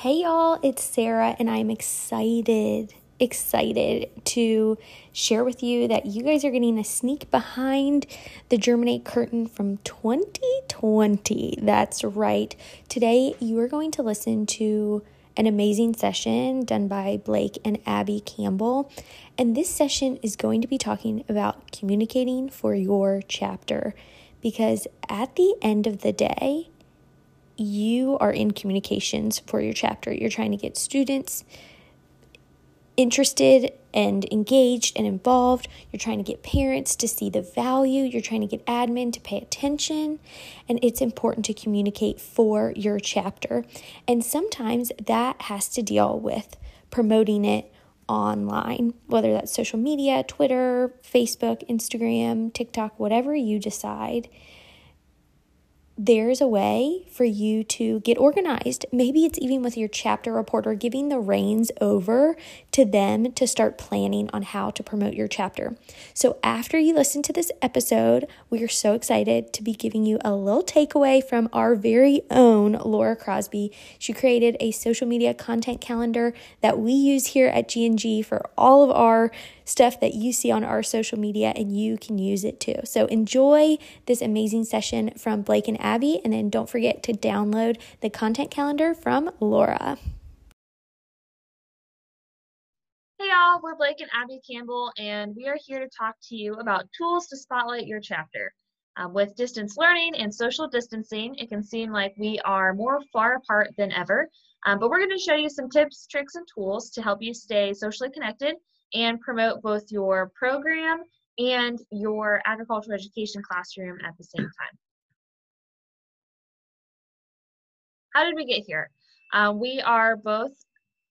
Hey y'all, it's Sarah, and I'm excited, excited to share with you that you guys are getting a sneak behind the Germinate curtain from 2020. That's right. Today, you are going to listen to an amazing session done by Blake and Abby Campbell. And this session is going to be talking about communicating for your chapter because at the end of the day, you are in communications for your chapter. You're trying to get students interested and engaged and involved. You're trying to get parents to see the value. You're trying to get admin to pay attention. And it's important to communicate for your chapter. And sometimes that has to deal with promoting it online, whether that's social media, Twitter, Facebook, Instagram, TikTok, whatever you decide there's a way for you to get organized. Maybe it's even with your chapter reporter, giving the reins over to them to start planning on how to promote your chapter. So, after you listen to this episode, we are so excited to be giving you a little takeaway from our very own Laura Crosby. She created a social media content calendar that we use here at G&G for all of our stuff that you see on our social media, and you can use it too. So enjoy this amazing session from Blake and Abby, and then don't forget to download the content calendar from Laura. Hey y'all, we're Blake and Abby Campbell, and we are here to talk to you about tools to spotlight your chapter. Um, with distance learning and social distancing, it can seem like we are more far apart than ever. Um, but we're going to show you some tips, tricks, and tools to help you stay socially connected and promote both your program and your agricultural education classroom at the same time. How did we get here? Um, we are both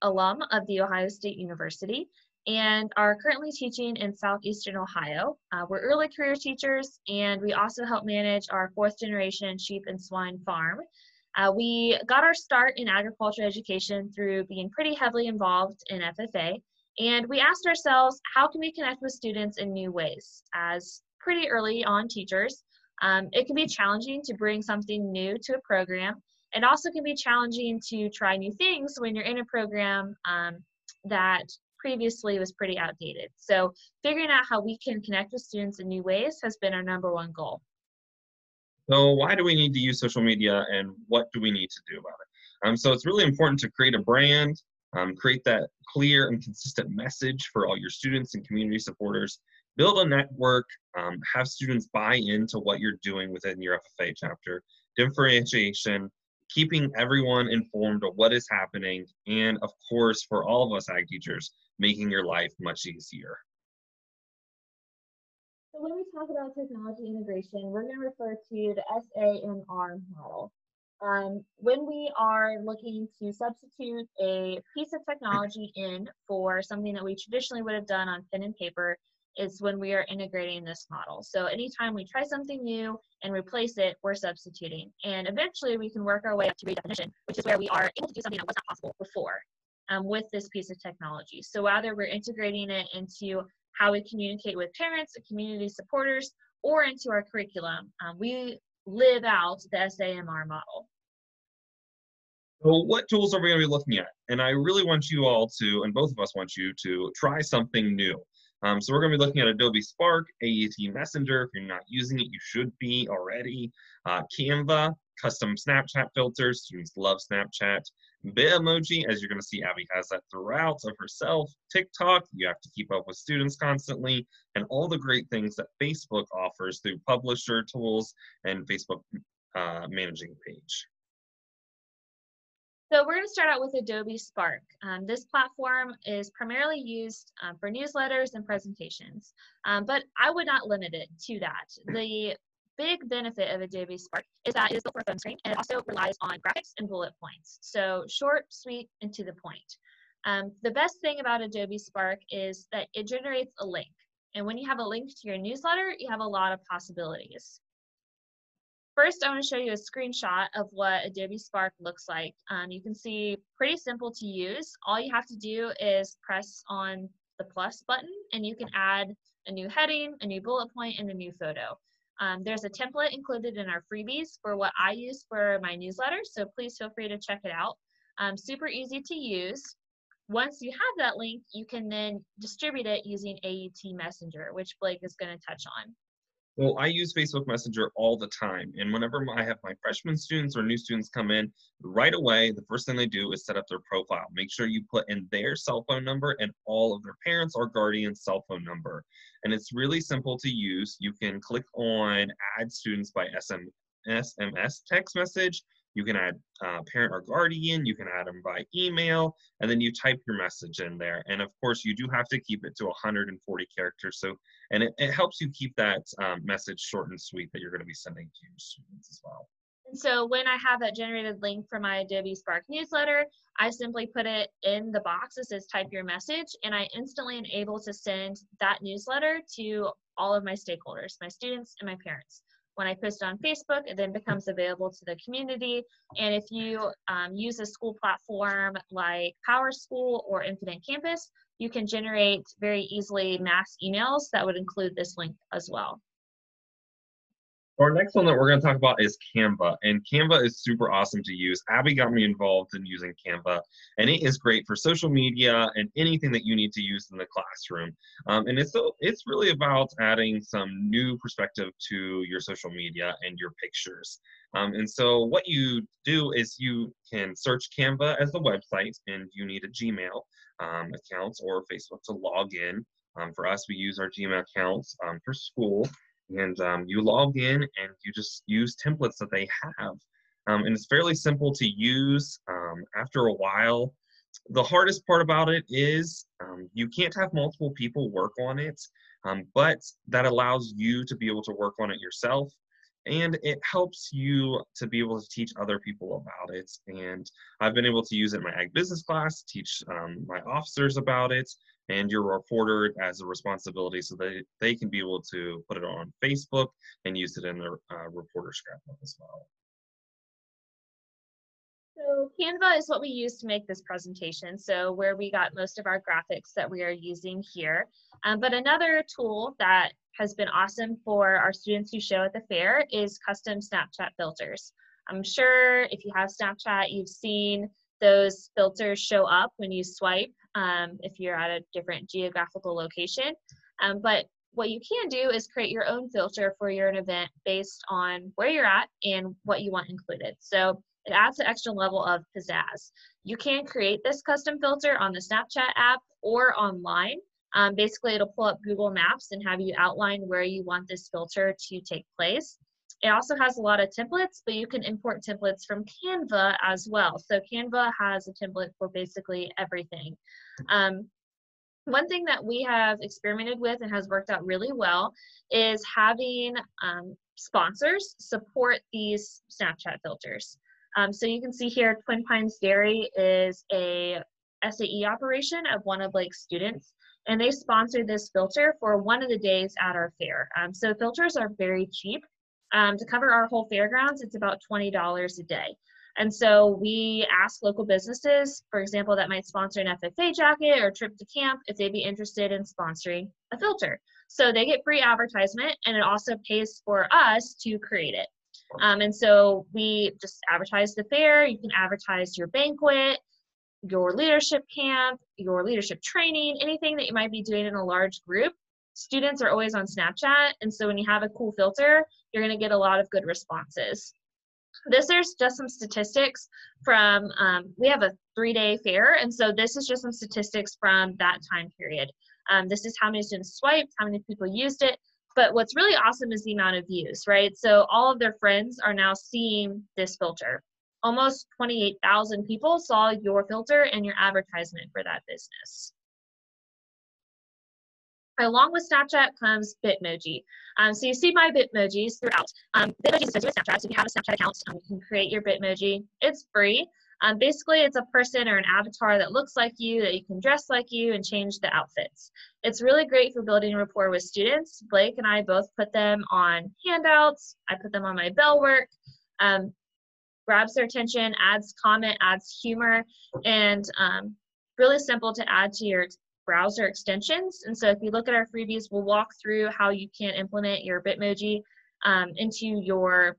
alum of The Ohio State University and are currently teaching in Southeastern Ohio. Uh, we're early career teachers and we also help manage our fourth generation sheep and swine farm. Uh, we got our start in agriculture education through being pretty heavily involved in FFA and we asked ourselves, how can we connect with students in new ways? As pretty early on teachers, um, it can be challenging to bring something new to a program. It also can be challenging to try new things when you're in a program um, that previously was pretty outdated. So figuring out how we can connect with students in new ways has been our number one goal. So why do we need to use social media and what do we need to do about it? Um, so it's really important to create a brand, um, create that clear and consistent message for all your students and community supporters. Build a network, um, have students buy into what you're doing within your FFA chapter. Differentiation, keeping everyone informed of what is happening, and of course, for all of us ag teachers, making your life much easier. So when we talk about technology integration, we're going to refer to the SAMR model. Um, when we are looking to substitute a piece of technology in for something that we traditionally would have done on pen and paper is when we are integrating this model. So anytime we try something new and replace it, we're substituting. And eventually we can work our way up to redefinition, which is where we are able to do something that was not possible before um, with this piece of technology. So whether we're integrating it into how we communicate with parents community supporters or into our curriculum, um, we live out the SAMR model. So what tools are we going to be looking at? And I really want you all to, and both of us want you to try something new. Um, so we're going to be looking at Adobe Spark, AET Messenger. If you're not using it, you should be already. Uh, Canva, custom Snapchat filters. Students love Snapchat. Bitmoji, as you're going to see, Abby has that throughout of herself. TikTok, you have to keep up with students constantly, and all the great things that Facebook offers through publisher tools and Facebook uh, managing page. So we're going to start out with Adobe Spark. Um, this platform is primarily used um, for newsletters and presentations, um, but I would not limit it to that. The big benefit of Adobe Spark is that it is built for a phone screen and it also relies on graphics and bullet points. So short, sweet, and to the point. Um, the best thing about Adobe Spark is that it generates a link. And when you have a link to your newsletter, you have a lot of possibilities. First, I want to show you a screenshot of what Adobe Spark looks like. Um, you can see pretty simple to use. All you have to do is press on the plus button and you can add a new heading, a new bullet point, and a new photo. Um, there's a template included in our freebies for what I use for my newsletter, so please feel free to check it out. Um, super easy to use. Once you have that link, you can then distribute it using AET Messenger, which Blake is going to touch on. Well, I use Facebook Messenger all the time. And whenever I have my freshman students or new students come in, right away, the first thing they do is set up their profile. Make sure you put in their cell phone number and all of their parents or guardian's cell phone number. And it's really simple to use. You can click on add students by SM, SMS text message you can add uh, parent or guardian, you can add them by email, and then you type your message in there. And of course, you do have to keep it to 140 characters. So, and it, it helps you keep that um, message short and sweet that you're going to be sending to your students as well. And so when I have that generated link for my Adobe Spark newsletter, I simply put it in the box that says type your message, and I instantly am able to send that newsletter to all of my stakeholders, my students and my parents when I post it on Facebook, it then becomes available to the community. And if you um, use a school platform like PowerSchool or Infinite Campus, you can generate very easily mass emails that would include this link as well. Our next one that we're going to talk about is Canva, and Canva is super awesome to use. Abby got me involved in using Canva, and it is great for social media and anything that you need to use in the classroom. Um, and it's it's really about adding some new perspective to your social media and your pictures. Um, and so what you do is you can search Canva as the website, and you need a Gmail um, account or Facebook to log in. Um, for us, we use our Gmail accounts um, for school and um, you log in and you just use templates that they have. Um, and it's fairly simple to use. Um, after a while, the hardest part about it is um, you can't have multiple people work on it, um, but that allows you to be able to work on it yourself. And it helps you to be able to teach other people about it. And I've been able to use it in my ag business class, teach um, my officers about it, and your reporter as a responsibility so that they can be able to put it on Facebook and use it in their uh, reporter scrapbook as well. So Canva is what we use to make this presentation. So where we got most of our graphics that we are using here. Um, but another tool that has been awesome for our students who show at the fair is custom Snapchat filters. I'm sure if you have Snapchat, you've seen those filters show up when you swipe um, if you're at a different geographical location. Um, but what you can do is create your own filter for your event based on where you're at and what you want included. So it adds an extra level of pizzazz. You can create this custom filter on the Snapchat app or online. Um, basically, it'll pull up Google Maps and have you outline where you want this filter to take place. It also has a lot of templates, but you can import templates from Canva as well. So Canva has a template for basically everything. Um, one thing that we have experimented with and has worked out really well is having um, sponsors support these Snapchat filters. Um, so you can see here, Twin Pines Dairy is a SAE operation of one of Blake's students, and they sponsored this filter for one of the days at our fair. Um, so filters are very cheap. Um, to cover our whole fairgrounds, it's about $20 a day. And so we ask local businesses, for example, that might sponsor an FFA jacket or trip to camp, if they'd be interested in sponsoring a filter. So they get free advertisement and it also pays for us to create it. Um, and so we just advertise the fair, you can advertise your banquet, your leadership camp, your leadership training, anything that you might be doing in a large group. Students are always on Snapchat, and so when you have a cool filter, you're going to get a lot of good responses. This is just some statistics from, um, we have a three day fair, and so this is just some statistics from that time period. Um, this is how many students swiped, how many people used it, but what's really awesome is the amount of views, right? So all of their friends are now seeing this filter. Almost 28,000 people saw your filter and your advertisement for that business. Along with Snapchat comes Bitmoji. Um, so you see my Bitmojis throughout. Um, Bitmoji is with Snapchat, so if you have a Snapchat account, um, you can create your Bitmoji. It's free. Um, basically, it's a person or an avatar that looks like you, that you can dress like you, and change the outfits. It's really great for building rapport with students. Blake and I both put them on handouts. I put them on my bell work. Um, grabs their attention, adds comment, adds humor, and um, really simple to add to your browser extensions. And so if you look at our freebies, we'll walk through how you can implement your Bitmoji um, into your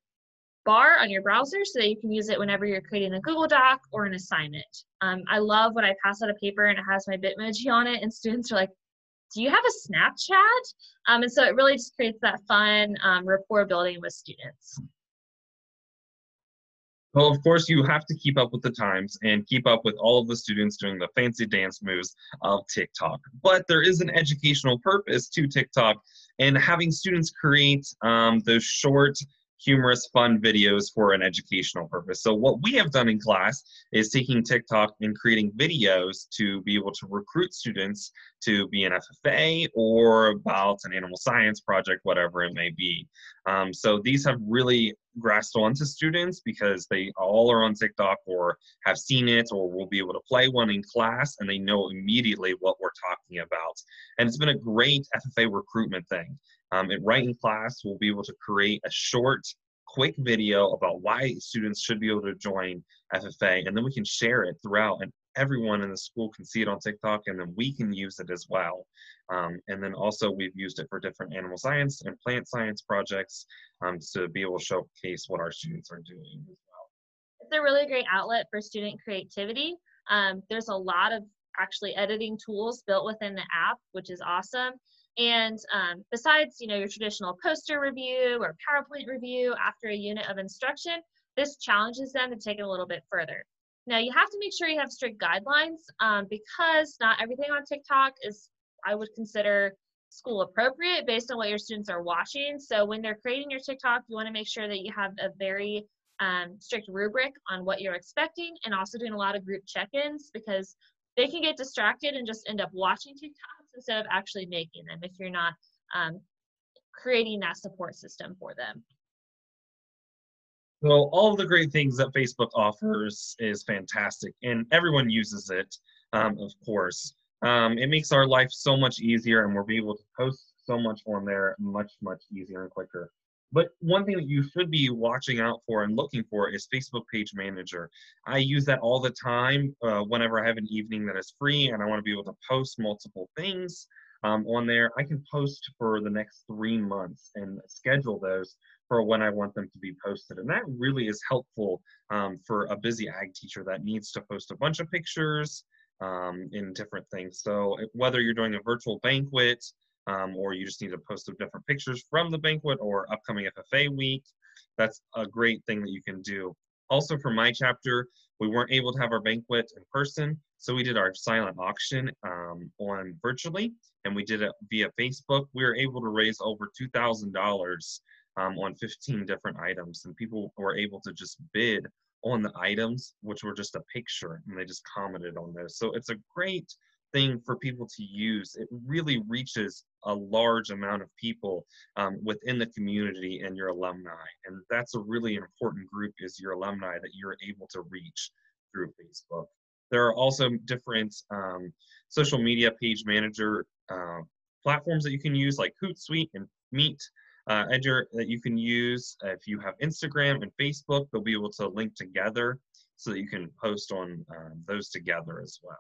bar on your browser so that you can use it whenever you're creating a Google Doc or an assignment. Um, I love when I pass out a paper and it has my Bitmoji on it, and students are like, do you have a Snapchat? Um, and so it really just creates that fun um, rapport building with students. Well, of course, you have to keep up with the times and keep up with all of the students doing the fancy dance moves of TikTok. But there is an educational purpose to TikTok and having students create um, those short humorous, fun videos for an educational purpose. So what we have done in class is taking TikTok and creating videos to be able to recruit students to be an FFA or about an animal science project, whatever it may be. Um, so these have really grasped onto students because they all are on TikTok or have seen it or will be able to play one in class and they know immediately what we're talking about. And it's been a great FFA recruitment thing. Um, Right in Class, we'll be able to create a short, quick video about why students should be able to join FFA, and then we can share it throughout, and everyone in the school can see it on TikTok, and then we can use it as well. Um, and then also we've used it for different animal science and plant science projects um, to be able to showcase what our students are doing as well. It's a really great outlet for student creativity. Um, there's a lot of actually editing tools built within the app, which is awesome. And um, besides, you know, your traditional poster review or PowerPoint review after a unit of instruction, this challenges them to take it a little bit further. Now, you have to make sure you have strict guidelines um, because not everything on TikTok is, I would consider, school appropriate based on what your students are watching. So when they're creating your TikTok, you want to make sure that you have a very um, strict rubric on what you're expecting and also doing a lot of group check-ins because they can get distracted and just end up watching TikToks instead of actually making them if you're not um, creating that support system for them. So all the great things that Facebook offers is fantastic, and everyone uses it, um, of course. Um, it makes our life so much easier, and we're able to post so much on there much, much easier and quicker. But one thing that you should be watching out for and looking for is Facebook Page Manager. I use that all the time uh, whenever I have an evening that is free and I want to be able to post multiple things um, on there. I can post for the next three months and schedule those for when I want them to be posted. And that really is helpful um, for a busy ag teacher that needs to post a bunch of pictures um, in different things. So whether you're doing a virtual banquet, um, or you just need to post some different pictures from the banquet or upcoming FFA week, that's a great thing that you can do. Also for my chapter, we weren't able to have our banquet in person, so we did our silent auction um, on virtually, and we did it via Facebook. We were able to raise over $2,000 um, on 15 different items, and people were able to just bid on the items, which were just a picture, and they just commented on those. So it's a great thing for people to use. It really reaches a large amount of people um, within the community and your alumni. And that's a really important group is your alumni that you're able to reach through Facebook. There are also different um, social media page manager uh, platforms that you can use like Hootsuite and Meet. Uh, Edgar that you can use if you have Instagram and Facebook, they'll be able to link together so that you can post on uh, those together as well.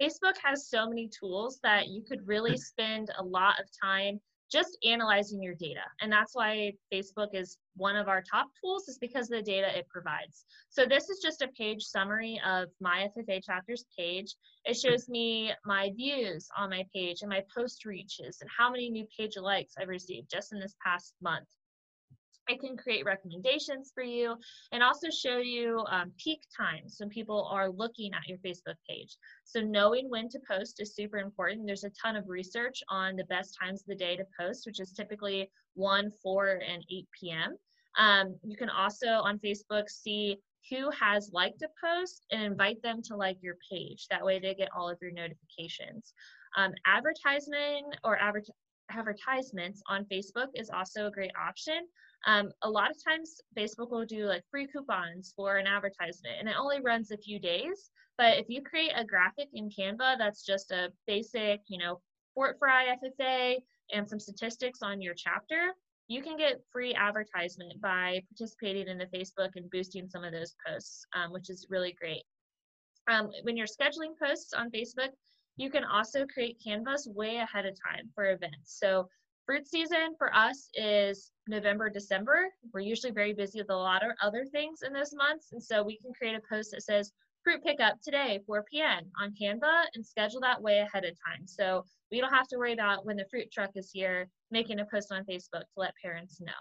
Facebook has so many tools that you could really spend a lot of time just analyzing your data. And that's why Facebook is one of our top tools is because of the data it provides. So this is just a page summary of my FFA chapters page. It shows me my views on my page and my post reaches and how many new page likes I've received just in this past month. It can create recommendations for you and also show you um, peak times when people are looking at your Facebook page. So knowing when to post is super important. There's a ton of research on the best times of the day to post, which is typically 1, 4, and 8 p.m. Um, you can also on Facebook see who has liked a post and invite them to like your page. That way they get all of your notifications. Um, advertisement or adver advertisements on Facebook is also a great option. Um, a lot of times Facebook will do like free coupons for an advertisement and it only runs a few days. But if you create a graphic in Canva that's just a basic, you know, Fort Frye FFA and some statistics on your chapter, you can get free advertisement by participating in the Facebook and boosting some of those posts, um, which is really great. Um, when you're scheduling posts on Facebook, you can also create canvas way ahead of time for events. So fruit season for us is November, December. We're usually very busy with a lot of other things in those months. And so we can create a post that says fruit pickup today, 4 p.m. on Canva and schedule that way ahead of time. So we don't have to worry about when the fruit truck is here making a post on Facebook to let parents know.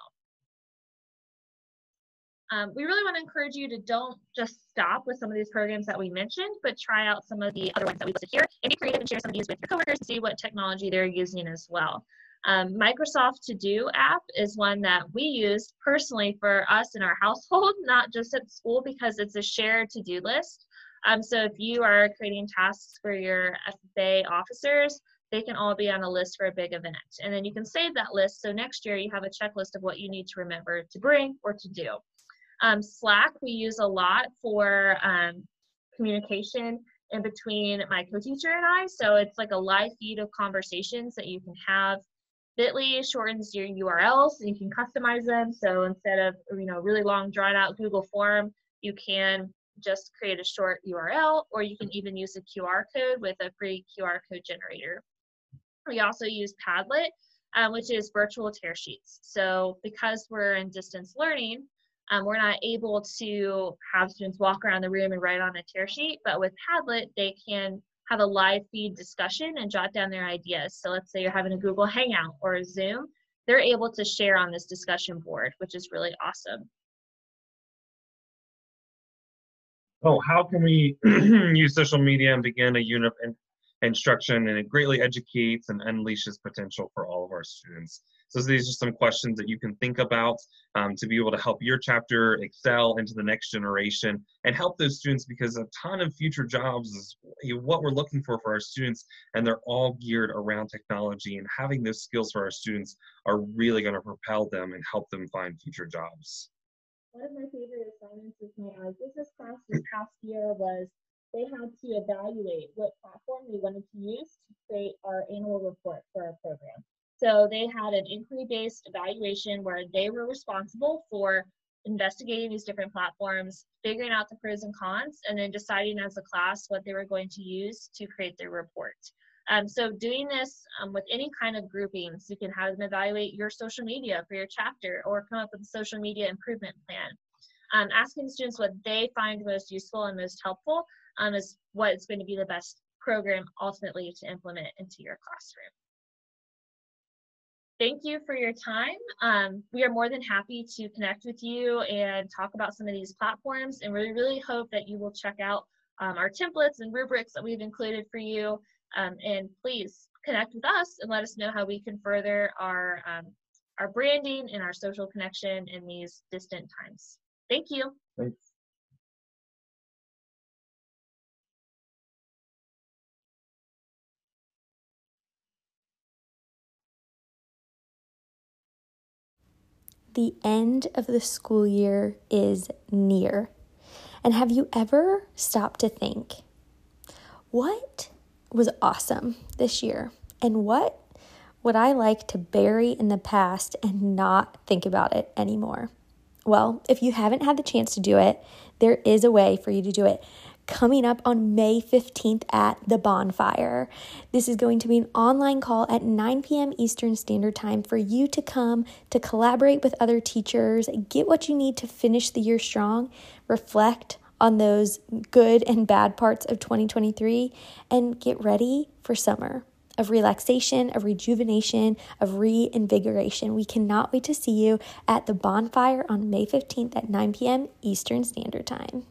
Um, we really want to encourage you to don't just stop with some of these programs that we mentioned, but try out some of the other ones that we listed here and be creative and share some of these with your coworkers and see what technology they're using as well. Um, Microsoft To Do app is one that we use personally for us in our household, not just at school, because it's a shared to do list. Um, so if you are creating tasks for your FFA officers, they can all be on a list for a big event. And then you can save that list so next year you have a checklist of what you need to remember to bring or to do. Um, Slack we use a lot for um, communication in between my co-teacher and I. So it's like a live feed of conversations that you can have. Bitly shortens your URLs and you can customize them. So instead of you know really long drawn out Google form, you can just create a short URL or you can even use a QR code with a free QR code generator. We also use Padlet, um, which is virtual tear sheets. So because we're in distance learning, um, we're not able to have students walk around the room and write on a tear sheet, but with Padlet, they can have a live feed discussion and jot down their ideas. So let's say you're having a Google Hangout or a Zoom, they're able to share on this discussion board, which is really awesome. Oh, how can we use social media and begin a unit instruction and it greatly educates and unleashes potential for all of our students. So these are some questions that you can think about um, to be able to help your chapter excel into the next generation and help those students because a ton of future jobs is what we're looking for for our students and they're all geared around technology and having those skills for our students are really going to propel them and help them find future jobs. One of my favorite assignments with my business class this past year was they had to evaluate what platform they wanted to use to create our annual report for our program. So they had an inquiry-based evaluation where they were responsible for investigating these different platforms, figuring out the pros and cons, and then deciding as a class what they were going to use to create their report. Um, so doing this um, with any kind of groupings, you can have them evaluate your social media for your chapter or come up with a social media improvement plan. Um, asking students what they find most useful and most helpful um, is what is going to be the best program ultimately to implement into your classroom. Thank you for your time. Um, we are more than happy to connect with you and talk about some of these platforms and we really hope that you will check out um, our templates and rubrics that we've included for you um, and please connect with us and let us know how we can further our, um, our branding and our social connection in these distant times. Thank you. Thanks. The end of the school year is near. And have you ever stopped to think, what was awesome this year? And what would I like to bury in the past and not think about it anymore? Well, if you haven't had the chance to do it, there is a way for you to do it coming up on May 15th at the bonfire. This is going to be an online call at 9 p.m. Eastern Standard Time for you to come to collaborate with other teachers, get what you need to finish the year strong, reflect on those good and bad parts of 2023, and get ready for summer of relaxation, of rejuvenation, of reinvigoration. We cannot wait to see you at the bonfire on May 15th at 9 p.m. Eastern Standard Time.